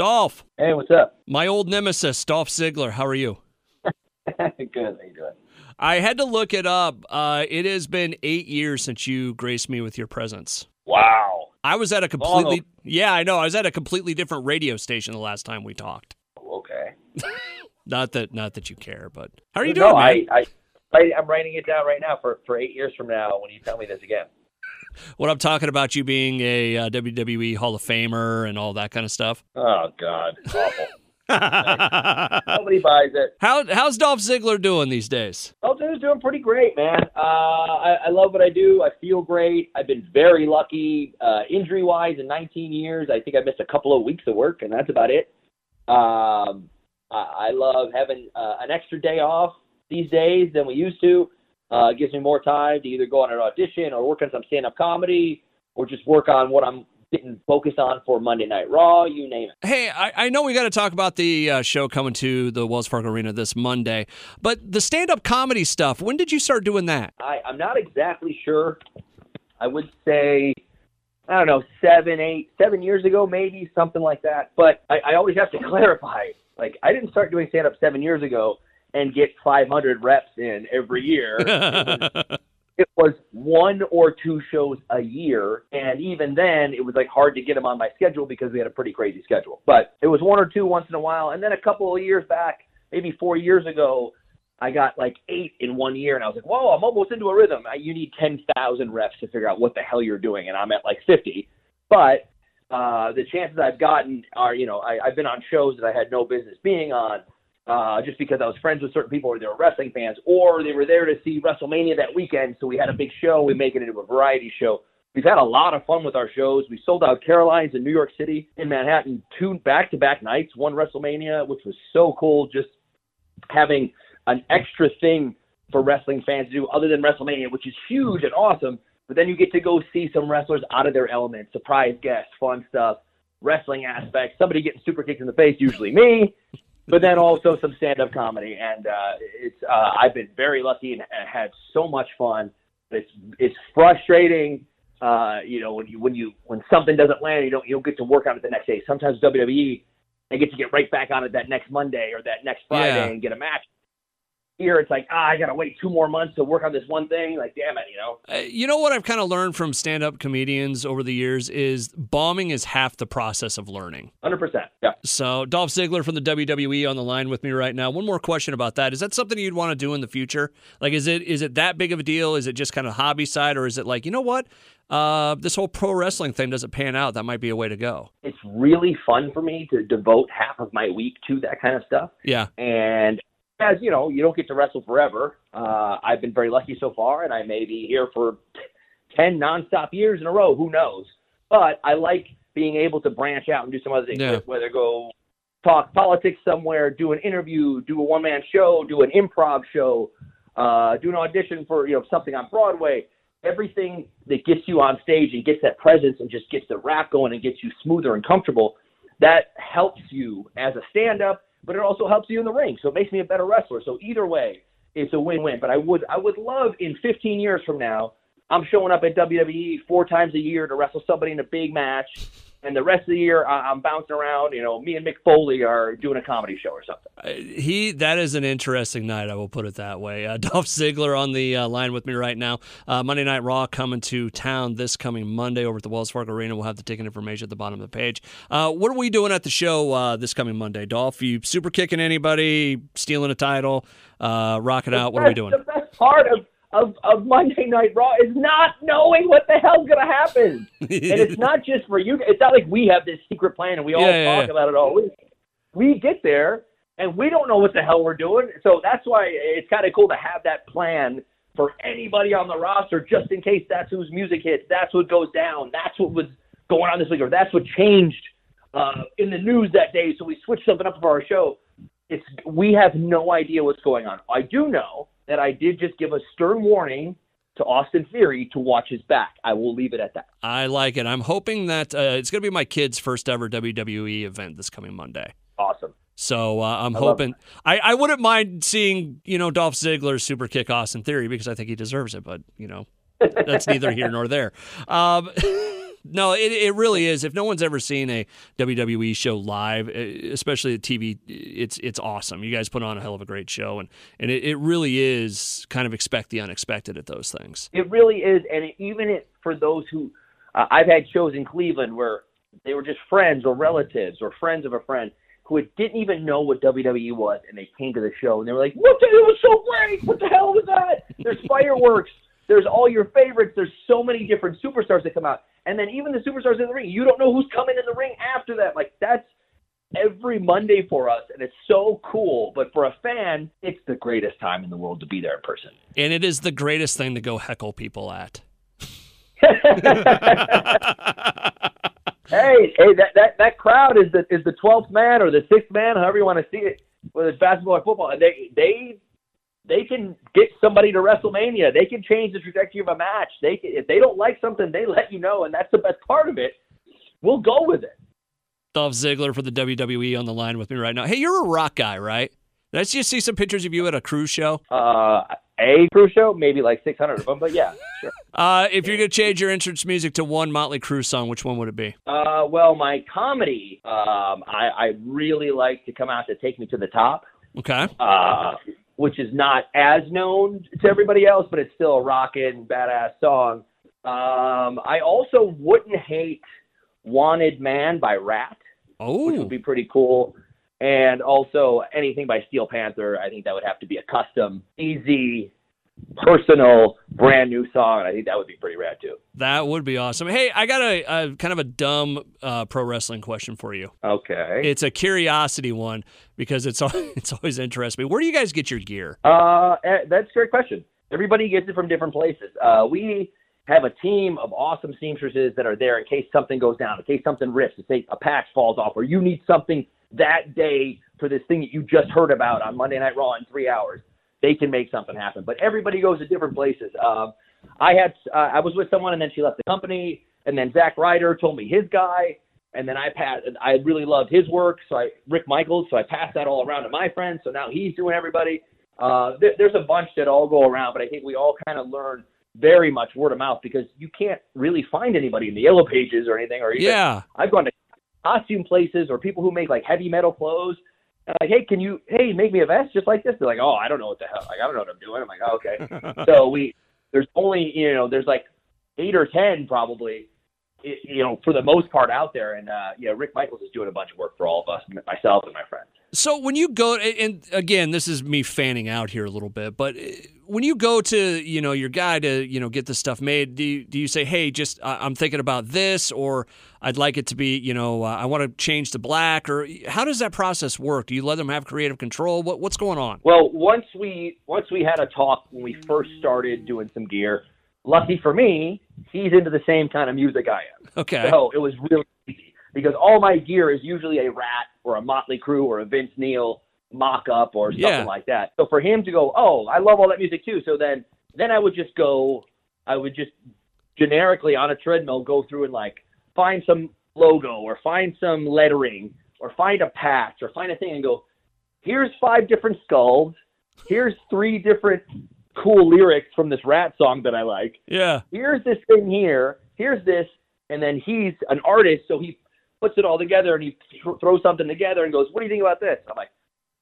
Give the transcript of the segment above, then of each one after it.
Dolph, Hey, what's up? my old nemesis, Dolph Ziggler. How are you? Good. How you doing? I had to look it up. Uh, it has been eight years since you graced me with your presence. Wow. I was at a completely yeah, I know. I was at a completely different radio station the last time we talked. Okay. Not that not that you care, but how are you no, doing, man? I, I, I, I'm writing it down right now for, for eight years from now when you tell me this again. What I'm talking about you being a uh, WWE Hall of Famer and all that kind of stuff. Oh, God. Awful. How Nobody buys it. how's Dolph Ziggler doing these days? Elton's doing pretty great, man. Uh, I, I love what I do. I feel great. I've been very lucky. Uh, injury wise, in 19 years, I think I missed a couple of weeks of work, and that's about it. Um, I, I love having uh, an extra day off these days than we used to. Uh, it gives me more time to either go on an audition or work on some stand up comedy or just work on what I'm getting focused on for Monday Night Raw, you name it. Hey, I, I know we got to talk about the uh, show coming to the Wells Fargo Arena this Monday, but the stand up comedy stuff, when did you start doing that? I, I'm not exactly sure. I would say, I don't know, seven, eight, seven years ago, maybe something like that. But I, I always have to clarify. Like, I didn't start doing stand up seven years ago and get 500 reps in every year. it was one or two shows a year, and even then, it was like hard to get them on my schedule because we had a pretty crazy schedule. But it was one or two once in a while, and then a couple of years back, maybe four years ago, I got like eight in one year, and I was like, "Whoa, I'm almost into a rhythm." I- You need ten thousand reps to figure out what the hell you're doing, and I'm at like fifty. But uh, the chances I've gotten are, you know, I, I've been on shows that I had no business being on, uh, just because I was friends with certain people or they were wrestling fans, or they were there to see WrestleMania that weekend. So we had a big show. We make it into a variety show. We've had a lot of fun with our shows. We sold out Caroline's in New York City, in Manhattan, two back-to-back nights. One WrestleMania, which was so cool, just having an extra thing for wrestling fans to do other than WrestleMania, which is huge and awesome. But then you get to go see some wrestlers out of their element, surprise guests, fun stuff, wrestling aspects, somebody getting super kicked in the face, usually me, but then also some stand-up comedy. And uh, it's uh, I've been very lucky and, had so much fun. It's it's frustrating, uh, you know, when you when you when something doesn't land, you don't you don't get to work on it the next day. Sometimes WWE they get to get right back on it that next Monday or that next Friday Yeah. and get a match. Here it's like ah, I gotta wait two more months to work on this one thing. Like damn it, you know. Uh, you know what I've kind of learned from stand up comedians over the years is bombing is half the process of learning. Hundred percent. Yeah. So, Dolph Ziggler from the WWE on the line with me right now. One more question about that. Is that something you'd want to do in the future? Like, is it is it that big of a deal? Is it just kind of hobby side, or is it like, you know what, uh, this whole pro wrestling thing doesn't pan out? That might be a way to go. It's really fun for me to devote half of my week to that kind of stuff. Yeah, And as you know, you don't get to wrestle forever. Uh, I've been very lucky so far, and I may be here for ten nonstop years in a row. Who knows? But I like being able to branch out and do some other things. Yeah. Whether go talk politics somewhere, do an interview, do a one man show, do an improv show, uh, do an audition for you know something on Broadway. Everything that gets you on stage and gets that presence and just gets the rap going and gets you smoother and comfortable, that helps you as a stand up, but it also helps you in the ring. So it makes me a better wrestler. So either way, it's a win win. But I would I would love in 15 years from now, I'm showing up at WWE four times a year to wrestle somebody in a big match. And the rest of the year, I'm bouncing around. You know, me and Mick Foley are doing a comedy show or something. Uh, he that is an interesting night. I will put it that way. Uh, Dolph Ziggler on the uh, line with me right now. Uh, Monday Night Raw coming to town this coming Monday over at the Wells Fargo Arena. We'll have the ticket information at the bottom of the page. Uh, what are we doing at the show uh, this coming Monday, Dolph? You super kicking anybody? Stealing a title? Uh, rocking out? What are we doing? The best part of, of, of Monday Night Raw is not knowing what the hell's going to happen. and it's not just for you. It's not like we have this secret plan and we all Yeah, talk yeah. about it all. We, we get there and we don't know what the hell we're doing. So that's why it's kind of cool to have that plan for anybody on the roster, just in case that's whose music hits, that's what goes down, that's what was going on this week, or that's what changed uh, in the news that day. So we switched something up for our show. It's we have no idea what's going on. I do know that I did just give a stern warning to Austin Theory to watch his back. I will leave it at that. I like it. I'm hoping that uh, it's going to be my kid's first ever WWE event this coming Monday. Awesome. So uh, I'm love hoping I, I wouldn't mind seeing you know Dolph Ziggler super kick Austin Theory because I think he deserves it, but you know that's neither here nor there. Um, No, it, it really is. If no one's ever seen a WWE show live, especially the TV, it's it's awesome. You guys put on a hell of a great show, and and it, it really is kind of expect the unexpected at those things. It really is, and it, even it, for those who, uh, I've had shows in Cleveland where they were just friends or relatives or friends of a friend who didn't even know what WWE was, and they came to the show and they were like, "What? The, it was so great! What the hell was that? There's fireworks. There's all your favorites. There's so many different superstars that come out, and then even the superstars in the ring, you don't know who's coming in the ring after that. Like that's." Every Monday for us, and it's so cool. But for a fan, it's the greatest time in the world to be there in person. And it is the greatest thing to go heckle people at. hey, hey, that, that, that crowd is the is the twelfth man or the sixth man, however you want to see it, whether it's basketball or football. And they they they can get somebody to WrestleMania. They can change the trajectory of a match. They can, if they don't like something, they let you know, and that's the best part of it. We'll go with it. Dolph Ziggler for the WWE on the line with me right now. Hey, you're a rock guy, right? Did I just see some pictures of you at a Crue show? Uh, a Crue show, maybe like six hundred of them, but yeah, sure. Uh, if you're gonna change your entrance music to one Motley Crue song, which one would it be? Uh, well, my comedy, um, I, I really like to come out to "Take Me to the Top." Okay. uh, which is not as known to everybody else, but it's still a rockin' badass song. Um, I also wouldn't hate "Wanted Man" by Ratt, which Oh, would be pretty cool. And also anything by Steel Panther, I think that would have to be a custom, easy, personal, brand new song. I think that would be pretty rad too. that would be awesome. Hey, I got a, a kind of a dumb uh, pro wrestling question for you. Okay. It's a curiosity one because it's it's always interests me. Where do you guys get your gear? Uh, eh, that's a great question. Everybody gets it from different places. Uh, we have a team of awesome seamstresses that are there in case something goes down, in case something rips, in case a patch falls off, or you need something that day for this thing that you just heard about on Monday Night Raw in three hours. They can make something happen. But everybody goes to different places. Um, I had uh, I was with someone and then she left the company, and then Zack Ryder told me his guy, and then I passed. I really loved his work, so I Rick Michaels, so I passed that all around to my friends. So now he's doing everybody. Uh, there, there's a bunch that all go around, but I think we all kind of learn very much word of mouth because you can't really find anybody in the yellow pages or anything. Or even, Yeah. I've gone to costume places or people who make like heavy metal clothes. Like, hey, can you, hey, make me a vest just like this? They're like, oh, I don't know what the hell, like, I don't know what I'm doing. I'm like, oh, okay. so we, there's only, you know, there's like eight or ten probably, you know, for the most part out there. And uh, yeah, Rick Michaels is doing a bunch of work for all of us, myself and my friends. So when you go, and again, this is me fanning out here a little bit, but uh, when you go to, you know, your guy to, you know, get this stuff made, do you, do you say, hey, just I'm thinking about this, or I'd like it to be, you know, uh, I want to change to black, or how does that process work? Do you let them have creative control? What what's going on? Well, once we once we had a talk when we first started doing some gear. Lucky for me, he's into the same kind of music I am. Okay. So it was really easy because all my gear is usually a Ratt or a Motley Crue or a Vince Neil mock-up or something Yeah. like that. So for him to go, oh, I love all that music too. So then then I would just go, I would just generically on a treadmill go through and like find some logo or find some lettering or find a patch or find a thing and go, here's five different skulls. Here's three different cool lyrics from this Ratt song that I like Yeah. here's this thing here, here's this, and then he's an artist, so he puts it all together and he th- throws something together and goes, "What do you think about this?" I'm like,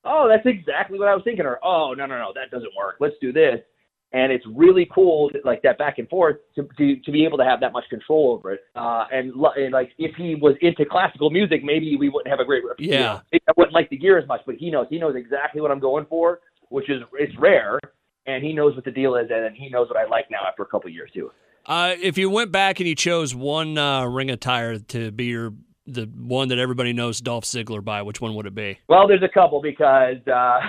"Oh, that's exactly what I was thinking." Or, "Oh, no, no, no, that doesn't work. Let's do this." And it's really cool, like that back and forth, to to, to be able to have that much control over it. Uh, and, and like, if he was into classical music, maybe we wouldn't have a great. you Yeah. know, I wouldn't like the gear as much, but he knows. He knows exactly what I'm going for, which is it's rare, and he knows what the deal is, and then he knows what I like now after a couple years too. Uh, if you went back and you chose one uh, ring attire to be your the one that everybody knows Dolph Ziggler by, which one would it be? Well, there's a couple because uh,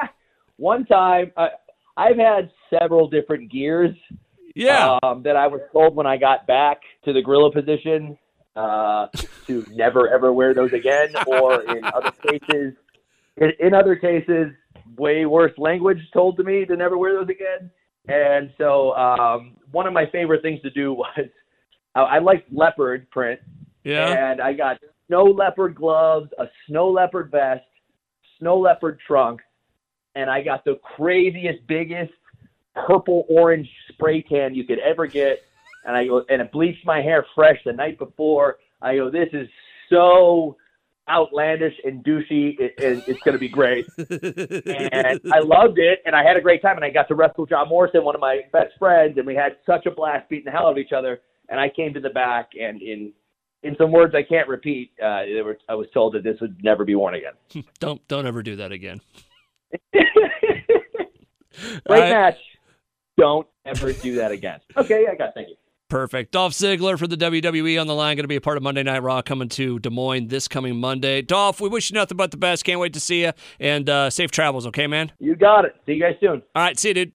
one time uh, I've had several different gears Yeah. um, that I was told when I got back to the gorilla position uh, to never ever wear those again, or in other cases, in, in other cases, way worse language told to me to never wear those again. And so, um, one of my favorite things to do was I, I liked leopard print, yeah. and I got snow leopard gloves, a snow leopard vest, snow leopard trunk, and I got the craziest, biggest purple orange spray tan you could ever get. and I go and it bleached my hair fresh the night before. I go, this is so outlandish and douchey. It, it, it's going to be great. and I loved it, and I had a great time. And I got to wrestle John Morrison, one of my best friends, and we had such a blast beating the hell out of each other. And I came to the back, and in in some words I can't repeat, uh, were, I was told that this would never be worn again. don't don't ever do that again. Great I, match. Don't ever do that again. Okay, I got thank you. Perfect. Dolph Ziggler for the WWE on the line, going to be a part of Monday Night Raw coming to Des Moines this coming Monday. Dolph, we wish you nothing but the best. Can't wait to see you and uh, safe travels, okay, man? You got it. See you guys soon. All right, see you, dude.